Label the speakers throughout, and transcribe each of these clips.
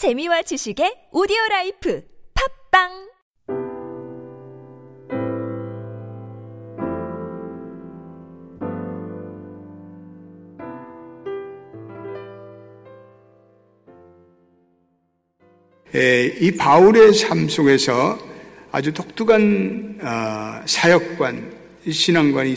Speaker 1: 재미와 지식의 오디오 라이프 팟빵
Speaker 2: 에, 이 바울의 삶 속에서 아주 독특한 어, 사역관, 신앙관이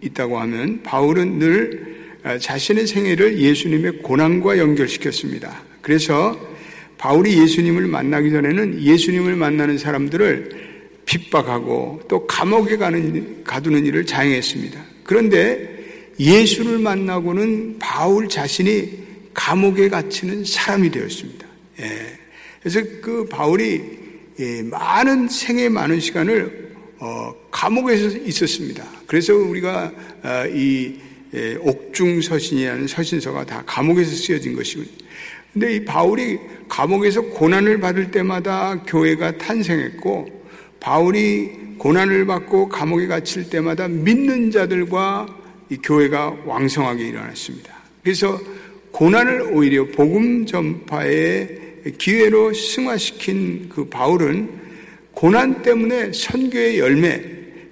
Speaker 2: 있, 다고 하면 바울은 늘 어, 자신의 생애를 예수님의 고난과 연결시켰습니다. 그래서 바울이 예수님을 만나기 전에는 예수님을 만나는 사람들을 핍박하고 또 감옥에 가는, 가두는 일을 자행했습니다. 그런데 예수를 만나고는 바울 자신이 감옥에 갇히는 사람이 되었습니다. 예. 그래서 그 바울이 예, 많은 생애 많은 시간을 어, 감옥에서 있었습니다. 그래서 우리가 어, 이 예, 옥중서신이라는 서신서가 다 감옥에서 쓰여진 것이군요. 근데 이 바울이 감옥에서 고난을 받을 때마다 교회가 탄생했고 바울이 고난을 받고 감옥에 갇힐 때마다 믿는 자들과 이 교회가 왕성하게 일어났습니다. 그래서 고난을 오히려 복음 전파의 기회로 승화시킨 그 바울은 고난 때문에 선교의 열매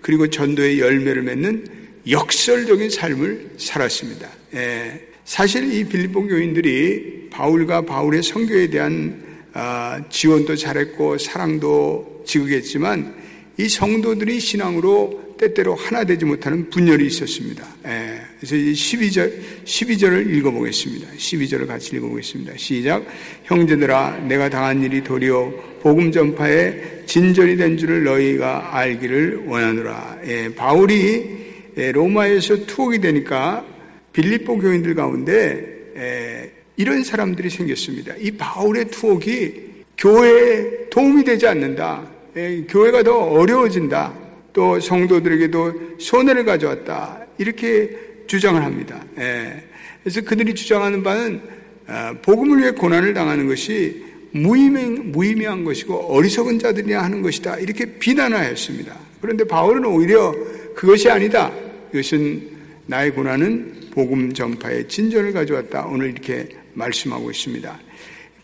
Speaker 2: 그리고 전도의 열매를 맺는 역설적인 삶을 살았습니다. 예, 사실 이 빌립보 교인들이 바울과 바울의 선교에 대한 아, 지원도 잘했고 사랑도 지극했지만 이 성도들이 신앙으로 때때로 하나 되지 못하는 분열이 있었습니다. 예, 그래서 12절, 12절을 읽어보겠습니다. 12절을 같이 읽어보겠습니다. 시작. 형제들아, 내가 당한 일이 도리어 복음 전파에 진전이 된 줄을 너희가 알기를 원하노라. 예, 바울이 예, 로마에서 투옥이 되니까 빌립보 교인들 가운데 예, 이런 사람들이 생겼습니다. 이 바울의 투옥이 교회에 도움이 되지 않는다. 예, 교회가 더 어려워진다. 또 성도들에게도 손해를 가져왔다. 이렇게 주장을 합니다. 예. 그래서 그들이 주장하는 바는 아, 복음을 위해 고난을 당하는 것이 무의미, 무의미한 것이고 어리석은 자들이야 하는 것이다. 이렇게 비난하였습니다. 그런데 바울은 오히려 그것이 아니다. 이것은 나의 고난은 복음 전파의 진전을 가져왔다. 오늘 이렇게 말씀하고 있습니다.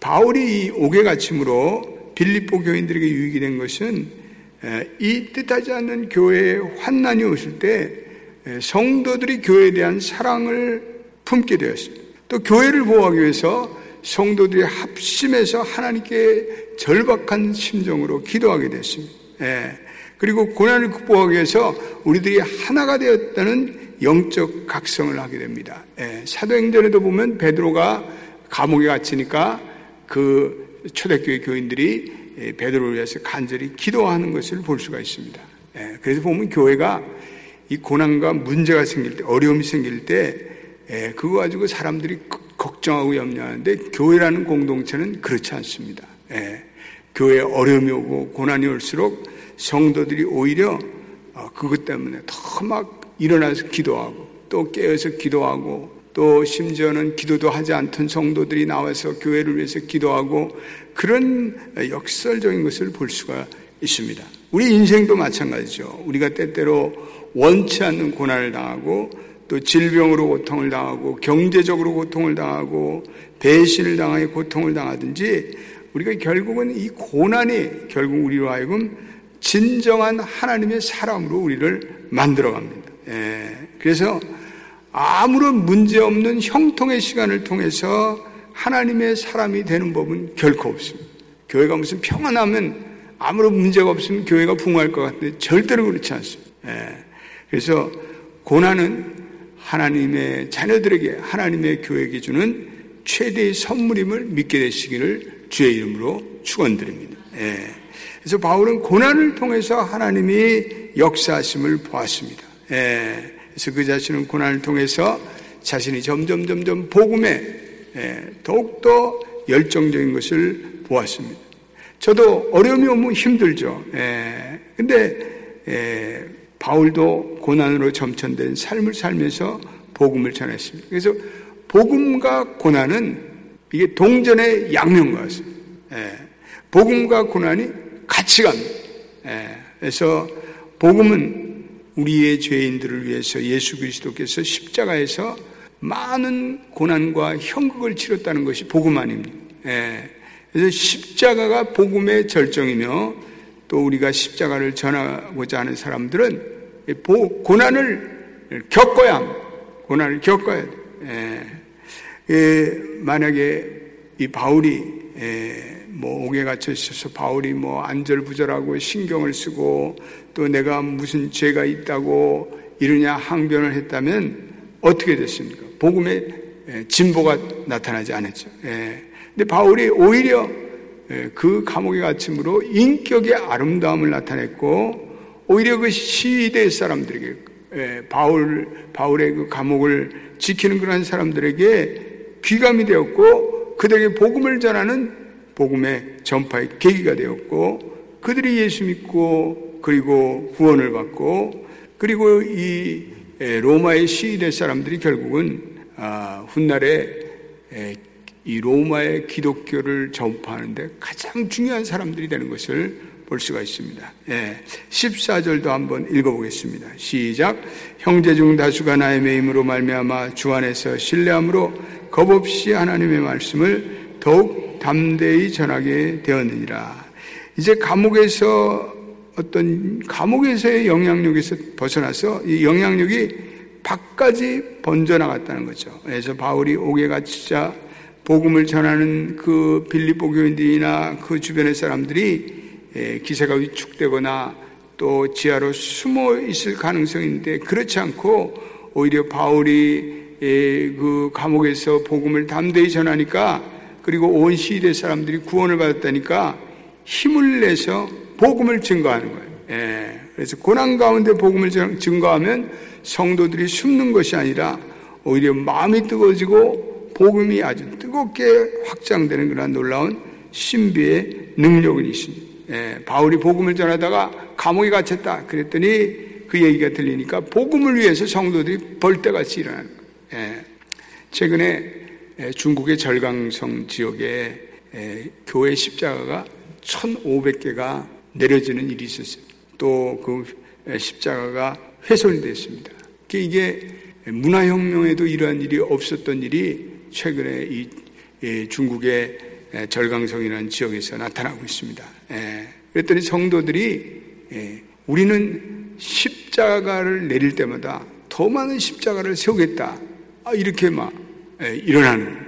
Speaker 2: 바울이 이 옥에 갇힘으로 빌립보 교인들에게 유익이 된 것은 이 뜻하지 않는 교회에 환난이 오실 때 성도들이 교회에 대한 사랑을 품게 되었습니다. 또 교회를 보호하기 위해서 성도들이 합심해서 하나님께 절박한 심정으로 기도하게 됐습니다. 그리고 고난을 극복하기 위해서 우리들이 하나가 되었다는 영적 각성을 하게 됩니다. 사도행전에도 보면 베드로가 감옥에 갇히니까 그 초대교회 교인들이 예, 베드로를 위해서 간절히 기도하는 것을 볼 수가 있습니다. 예, 그래서 보면 교회가 이 고난과 문제가 생길 때, 어려움이 생길 때, 예, 그거 가지고 사람들이 걱정하고 염려하는데 교회라는 공동체는 그렇지 않습니다. 교회에 어려움이 오고 고난이 올수록 성도들이 오히려 어, 그것 때문에 더 막 일어나서 기도하고 또 깨어서 기도하고 또 심지어는 기도도 하지 않던 성도들이 나와서 교회를 위해서 기도하고 그런 역설적인 것을 볼 수가 있습니다. 우리 인생도 마찬가지죠. 우리가 때때로 원치 않는 고난을 당하고 또 질병으로 고통을 당하고 경제적으로 고통을 당하고 배신을 당하여 고통을 당하든지 우리가 결국은 이 고난이 결국 우리로 하여금 진정한 하나님의 사람으로 우리를 만들어 갑니다. 예. 그래서 아무런 문제 없는 형통의 시간을 통해서 하나님의 사람이 되는 법은 결코 없습니다. 교회가 무슨 평안하면 아무런 문제가 없으면 교회가 붕할 것 같은데 절대로 그렇지 않습니다. 예. 그래서 고난은 하나님의 자녀들에게 하나님의 교회에게 주는 최대의 선물임을 믿게 되시기를 주의 이름으로 축원드립니다. 예. 그래서 바울은 고난을 통해서 하나님이 역사하심을 보았습니다. 예. 그래서 그 자신은 고난을 통해서 자신이 점점 점점 복음에 예, 더욱더 열정적인 것을 보았습니다. 저도 어려움이 오면 힘들죠. 예, 근데 예, 바울도 고난으로 점천된 삶을 살면서 복음을 전했습니다. 그래서 복음과 고난은 이게 동전의 양면과 같습니다. 복음과 고난이 같이 갑니다. 그래서 복음은 우리의 죄인들을 위해서 예수 그리스도께서 십자가에서 많은 고난과 형극을 치렀다는 것이 복음 아닙니까? 예. 그래서 십자가가 복음의 절정이며 또 우리가 십자가를 전하고자 하는 사람들은 고난을 겪어야. 고난을 겪어야 돼. 예. 예, 만약에 이 바울이 예, 뭐 옥에 갇혀 있어서 바울이 뭐 안절부절하고 신경을 쓰고 또 내가 무슨 죄가 있다고 이러냐 항변을 했다면 어떻게 됐습니까? 복음의 예, 진보가 나타나지 않았죠. 예. 근데 바울이 오히려 예, 그 감옥에 갇힘으로 인격의 아름다움을 나타냈고 오히려 그 시대 사람들에게 바울 바울의 그 감옥을 지키는 그런 사람들에게 귀감이 되었고 그들에게 복음을 전하는 복음의 전파의 계기가 되었고 그들이 예수 믿고 그리고 구원을 받고 그리고 이 로마의 시대 사람들이 결국은 아, 훗날에 이 로마의 기독교를 전파하는데 가장 중요한 사람들이 되는 것을 볼 수가 있습니다. 예, 14절도 한번 읽어보겠습니다. 시작. 형제 중 다수가 나의 매임으로 말미암아 주 안에서 신뢰함으로 겁없이 하나님의 말씀을 더욱 담대히 전하게 되었느니라. 이제 감옥에서 어떤 감옥에서의 영향력에서 벗어나서 이 영향력이 밖까지 번져나갔다는 거죠. 그래서 바울이 옥에 갇히자 복음을 전하는 그 빌립보 교인들이나 그 주변의 사람들이 예, 기세가 위축되거나 또 지하로 숨어 있을 가능성이 있는데 그렇지 않고 오히려 바울이 예, 그 감옥에서 복음을 담대히 전하니까 그리고 온 시대 사람들이 구원을 받았다니까 힘을 내서 복음을 증거하는 거예요. 예, 그래서 고난 가운데 복음을 증거하면 성도들이 숨는 것이 아니라 오히려 마음이 뜨거워지고 복음이 아주 뜨겁게 확장되는 그런 놀라운 신비의 능력이 있습니다. 예, 바울이 복음을 전하다가 감옥에 갇혔다. 그랬더니 그 얘기가 들리니까 복음을 위해서 성도들이 벌떼같이 일어나는 거예요. 예, 최근에 예, 중국의 절강성 지역에 예, 교회 십자가가 1,500개가 내려지는 일이 있었어요. 또 그 십자가가 훼손이 됐습니다. 이게 문화혁명에도 이러한 일이 없었던 일이 최근에 이 중국의 절강성이라는 지역에서 나타나고 있습니다. 그랬더니 성도들이 우리는 십자가를 내릴 때마다 더 많은 십자가를 세우겠다. 아, 이렇게 막 일어나는.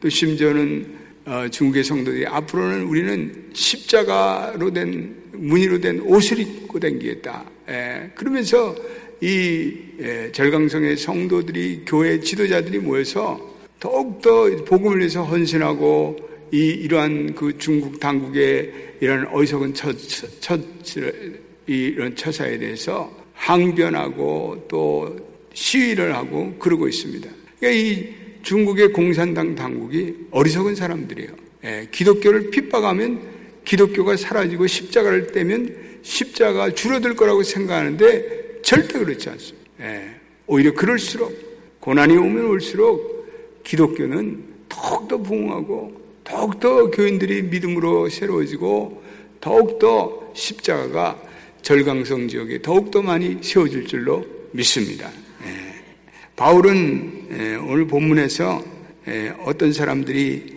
Speaker 2: 또 심지어는 어, 중국의 성도들이 앞으로는 우리는 십자가로 된 무늬로 된 옷을 입고 다니겠다. 그러면서 이 절강성의 성도들이 교회 지도자들이 모여서 더욱더 복음을 위해서 헌신하고 이 이러한 그 중국 당국의 이런 어리석은 처, 처, 처, 이런 처사에 대해서 항변하고 또 시위를 하고 그러고 있습니다. 그러니까 이 중국의 공산당 당국이 어리석은 사람들이에요. 예, 기독교를 핍박하면 기독교가 사라지고 십자가를 떼면 십자가 줄어들 거라고 생각하는데 절대 그렇지 않습니다. 예, 오히려 그럴수록 고난이 오면 올수록 기독교는 더욱더 부흥하고 더욱더 교인들이 믿음으로 새로워지고 더욱더 십자가가 절강성 지역에 더욱더 많이 세워질 줄로 믿습니다. 예. 바울은 예, 오늘 본문에서 예, 어떤 사람들이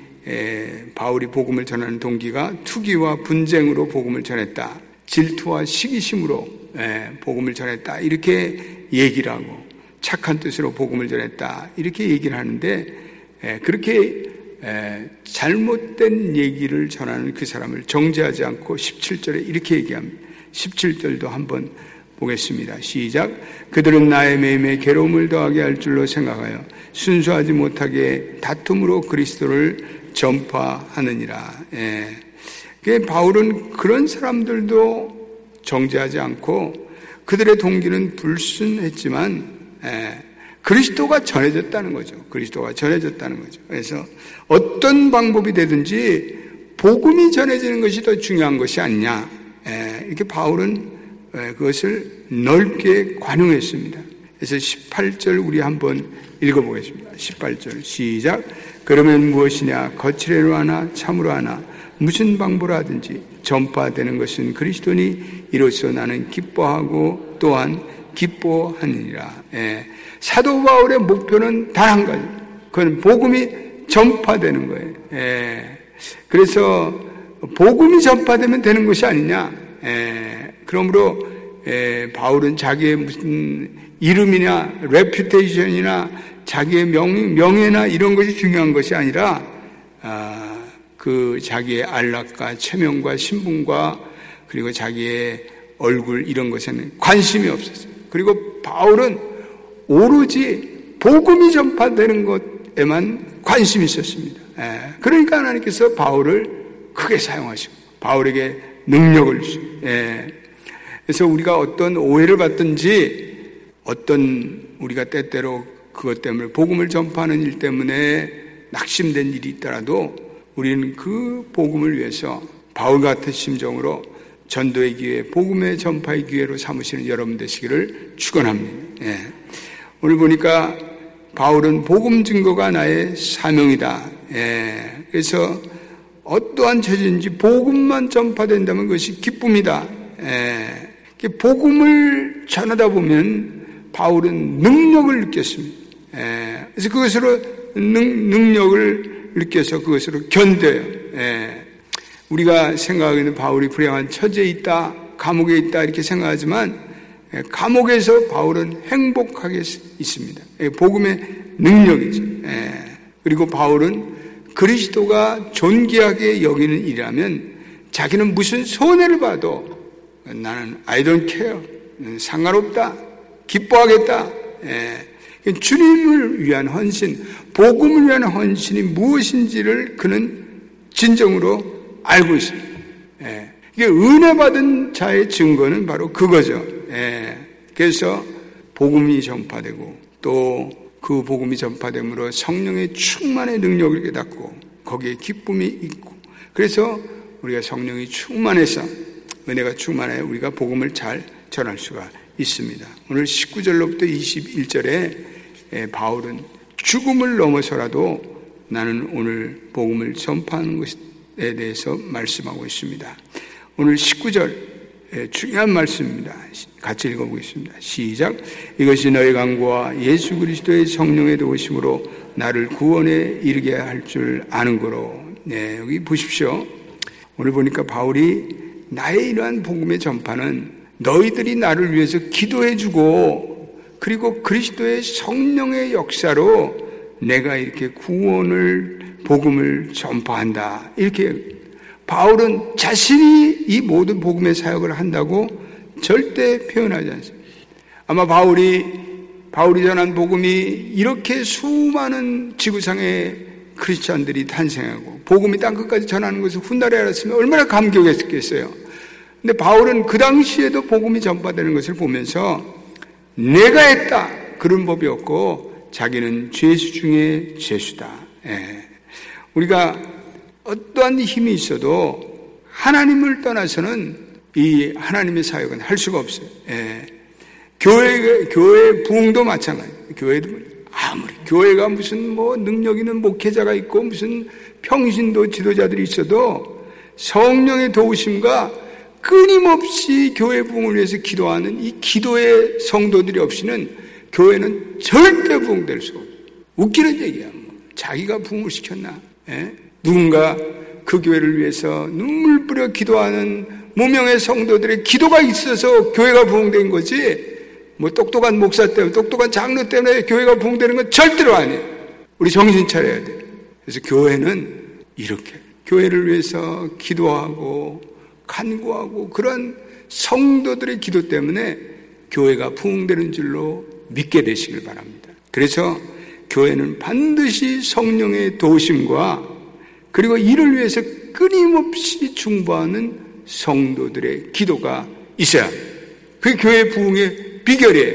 Speaker 2: 바울이 복음을 전하는 동기가 투기와 분쟁으로 복음을 전했다. 질투와 시기심으로 복음을 전했다. 이렇게 얘기를 하고 착한 뜻으로 복음을 전했다. 이렇게 얘기를 하는데 그렇게 잘못된 얘기를 전하는 그 사람을 정죄하지 않고 17절에 이렇게 얘기합니다. 17절도 한번 보겠습니다. 시작. 그들은 나의 매임에 괴로움을 더하게 할 줄로 생각하여 순수하지 못하게 다툼으로 그리스도를 전파하느니라. 예. 바울은 그런 사람들도 정죄하지 않고 그들의 동기는 불순했지만 예. 그리스도가 전해졌다는 거죠. 그리스도가 전해졌다는 거죠. 그래서 어떤 방법이 되든지 복음이 전해지는 것이 더 중요한 것이 아니냐. 예, 이렇게 바울은 예, 그것을 넓게 관용했습니다. 그래서 18절 우리 한번 읽어보겠습니다. 18절 시작. 그러면 무엇이냐? 거칠애로 하나 참으로 하나 무슨 방법으로 하든지 전파되는 것은 그리스도니 이로써 나는 기뻐하고 또한 기뻐하느니라. 예. 사도 바울의 목표는 단 한 가지. 그건 복음이 전파되는 거예요. 예. 그래서 복음이 전파되면 되는 것이 아니냐. 에, 그러므로 에, 바울은 자기의 무슨 이름이나 reputation이나 자기의 명, 명예나 이런 것이 중요한 것이 아니라 아, 그 자기의 안락과 체면과 신분과 그리고 자기의 얼굴 이런 것에는 관심이 없었어요. 그리고 바울은 오로지 복음이 전파되는 것에만 관심이 있었습니다. 예, 그러니까 하나님께서 바울을 크게 사용하시고 바울에게 능력을 주시고 예, 그래서 우리가 어떤 오해를 받든지 어떤 우리가 때때로 그것 때문에 복음을 전파하는 일 때문에 낙심된 일이 있더라도 우리는 그 복음을 위해서 바울 같은 심정으로 전도의 기회, 복음의 전파의 기회로 삼으시는 여러분 되시기를 축원합니다. 예. 오늘 보니까 바울은 복음 증거가 나의 사명이다. 예. 그래서 어떠한 처지인지 복음만 전파된다면 그것이 기쁨이다. 예. 복음을 전하다 보면 바울은 능력을 느꼈습니다. 예. 그래서 그것으로 능, 능력을 느껴서 그것으로 견뎌요. 예. 우리가 생각하기에는 바울이 불행한 처지에 있다, 감옥에 있다 이렇게 생각하지만 예, 감옥에서 바울은 행복하게 있습니다. 예, 복음의 능력이죠. 예. 그리고 바울은 그리스도가 존귀하게 여기는 일이라면 자기는 무슨 손해를 봐도 나는 I don't care. 상관없다. 기뻐하겠다. 주님을 위한 헌신, 복음을 위한 헌신이 무엇인지를 그는 진정으로 알고 있습니다. 이게 은혜 받은 자의 증거는 바로 그거죠. 그래서 복음이 전파되고 또 그 복음이 전파됨으로 성령의 충만의 능력을 깨닫고 거기에 기쁨이 있고 그래서 우리가 성령이 충만해서 은혜가 충만해 우리가 복음을 잘 전할 수가 있습니다. 오늘 19절로부터 21절에 바울은 죽음을 넘어서라도 나는 오늘 복음을 전파하는 것에 대해서 말씀하고 있습니다. 오늘 19절 중요한 말씀입니다. 같이 읽어보겠습니다. 시작. 이것이 너의 강구와 예수 그리스도의 성령의 도우심으로 나를 구원에 이르게 할 줄 아는 거로. 네, 여기 보십시오. 오늘 보니까 바울이 나의 이러한 복음의 전파는 너희들이 나를 위해서 기도해주고 그리고 그리스도의 성령의 역사로 내가 이렇게 구원을 복음을 전파한다. 이렇게 바울은 자신이 이 모든 복음의 사역을 한다고 절대 표현하지 않습니다. 아마 바울이 바울이 전한 복음이 이렇게 수많은 지구상의 크리스천들이 탄생하고 복음이 땅 끝까지 전하는 것을 훗날에 알았으면 얼마나 감격했겠어요. 근데 바울은 그 당시에도 복음이 전파되는 것을 보면서 내가 했다 그런 법이 없고 자기는 죄수 중에 죄수다. 예. 우리가 어떠한 힘이 있어도 하나님을 떠나서는 이 하나님의 사역은 할 수가 없어요. 예. 교회, 교회 부흥도 마찬가지. 교회도 아무리 교회가 무슨 뭐 능력 있는 목회자가 있고 무슨 평신도 지도자들이 있어도 성령의 도우심과 끊임없이 교회 부흥을 위해서 기도하는 이 기도의 성도들이 없이는 교회는 절대 부흥될 수 없어요. 웃기는 얘기야. 뭐. 자기가 부흥을 시켰나? 예? 누군가 그 교회를 위해서 눈물 뿌려 기도하는 무명의 성도들의 기도가 있어서 교회가 부흥된 거지 뭐 똑똑한 목사 때문에 똑똑한 장로 때문에 교회가 부흥되는 건 절대로 아니에요. 우리 정신 차려야 돼. 그래서 교회는 이렇게 교회를 위해서 기도하고 간구하고 그런 성도들의 기도 때문에 교회가 부흥되는 줄로 믿게 되시길 바랍니다. 그래서 교회는 반드시 성령의 도심과 그리고 이를 위해서 끊임없이 중보하는 성도들의 기도가 있어야 그게 교회 부흥의 비결이에요.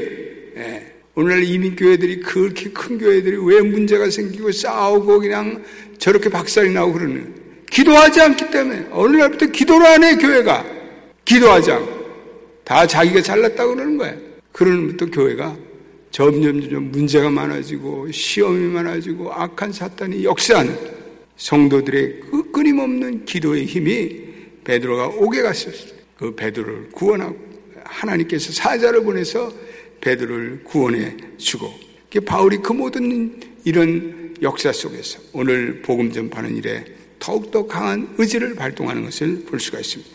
Speaker 2: 예. 오늘날 이민교회들이 그렇게 큰 교회들이 왜 문제가 생기고 싸우고 그냥 저렇게 박살이 나고 그러는 기도하지 않기 때문에 어느 날부터 기도를 안 해, 교회가. 기도하지 않고. 다 자기가 잘났다고 그러는 거야. 그러면부터 교회가 점점 점점 문제가 많아지고 시험이 많아지고 악한 사탄이 역사하는 성도들의 그 끊임없는 기도의 힘이 베드로가 옥에 갔었어요. 그 베드로를 구원하고 하나님께서 사자를 보내서 베드로를 구원해 주고 바울이 그 모든 이런 역사 속에서 오늘 복음 전파는 일에 더욱더 강한 의지를 발동하는 것을 볼 수가 있습니다.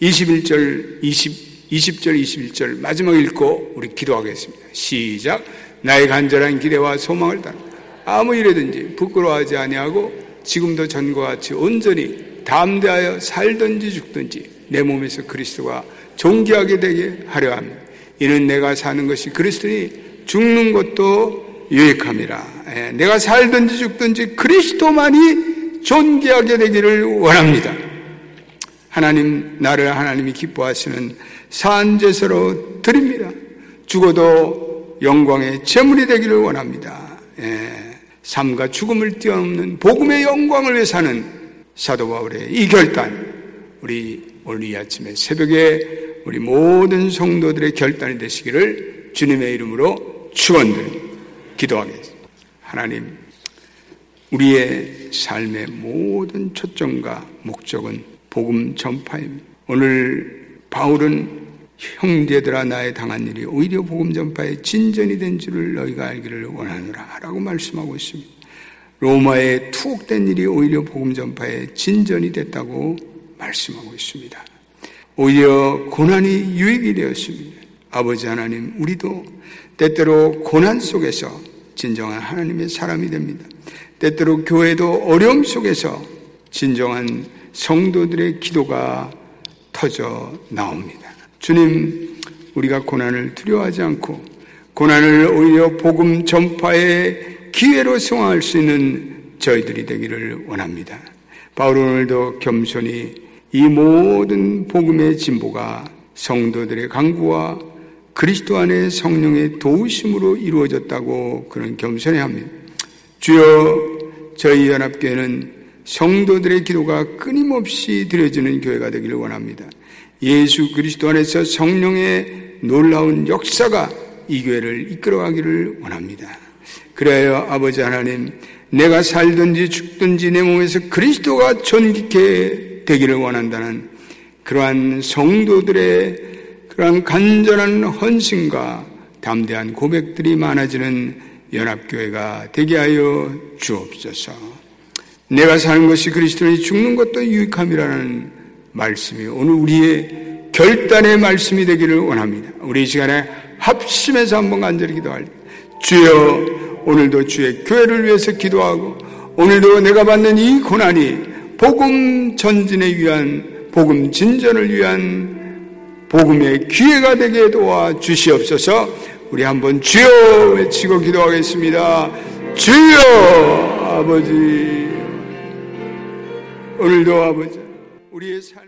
Speaker 2: 21절, 20, 20절, 21절 마지막 읽고 우리 기도하겠습니다. 시작. 나의 간절한 기대와 소망을 따라 아무 일에든지 부끄러워하지 아니하고 지금도 전과 같이 온전히 담대하여 살든지 죽든지 내 몸에서 그리스도가 존귀하게 되게 하려 합니다. 이는 내가 사는 것이 그리스도니 죽는 것도 유익함이라. 예, 내가 살든지 죽든지 그리스도만이 존귀하게 되기를 원합니다. 하나님 나를 하나님이 기뻐하시는 산제서로 드립니다. 죽어도 영광의 제물이 되기를 원합니다. 예, 삶과 죽음을 뛰어넘는 복음의 영광을 위해 사는 사도 바울의 이 결단 우리 오늘 이 아침에 새벽에 우리 모든 성도들의 결단이 되시기를 주님의 이름으로 축원드립니다. 기도하겠습니다. 하나님 우리의 삶의 모든 초점과 목적은 복음 전파입니다. 오늘 바울은 형제들아 나의 당한 일이 오히려 복음 전파의 진전이 된 줄을 너희가 알기를 원하노라 라고 말씀하고 있습니다. 로마에 투옥된 일이 오히려 복음 전파의 진전이 됐다고 말씀하고 있습니다. 오히려 고난이 유익이 되었습니다. 아버지 하나님, 우리도 때때로 고난 속에서 진정한 하나님의 사람이 됩니다. 때때로 교회도 어려움 속에서 진정한 성도들의 기도가 터져 나옵니다. 주님, 우리가 고난을 두려워하지 않고 고난을 오히려 복음 전파의 기회로 승화할 수 있는 저희들이 되기를 원합니다. 바울 오늘도 겸손히 이 모든 복음의 진보가 성도들의 강구와 그리스도 안에 성령의 도우심으로 이루어졌다고 그런 겸손해 합니다. 주여 저희 연합교회는 성도들의 기도가 끊임없이 드려지는 교회가 되기를 원합니다. 예수 그리스도 안에서 성령의 놀라운 역사가 이 교회를 이끌어가기를 원합니다. 그래야 아버지 하나님, 내가 살든지 죽든지 내 몸에서 그리스도가 존귀케 되기를 원한다는 그러한 성도들의 그러한 간절한 헌신과 담대한 고백들이 많아지는 연합교회가 되게 하여 주옵소서. 내가 사는 것이 그리스도니 죽는 것도 유익함이라는 말씀이 오늘 우리의 결단의 말씀이 되기를 원합니다. 우리 이 시간에 합심해서 한번 간절히 기도할 주여 오늘도 주의 교회를 위해서 기도하고 오늘도 내가 받는 이 고난이 복음 전진에 위한 복음 진전을 위한 복음의 기회가 되게 도와 주시옵소서. 우리 한번 주여 외치고 기도하겠습니다. 주여 아버지 오늘도 아버지 우리의 삶